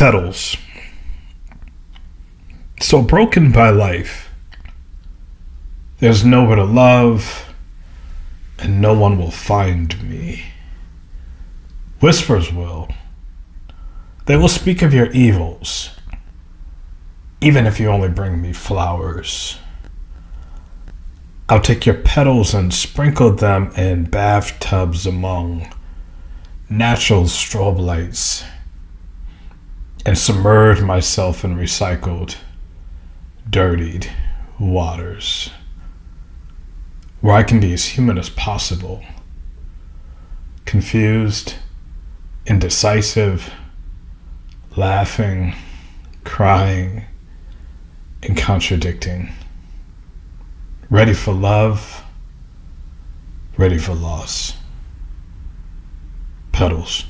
Petals. So broken by life, there's nowhere to love, and no one will find me. Whispers will. They will speak of your evils, even if you only bring me flowers. I'll take your petals and sprinkle them in bathtubs among natural strobe lights and submerge myself in recycled, dirtied waters where I can be as human as possible. Confused, indecisive, laughing, crying, and contradicting. Ready for love, ready for loss. Petals.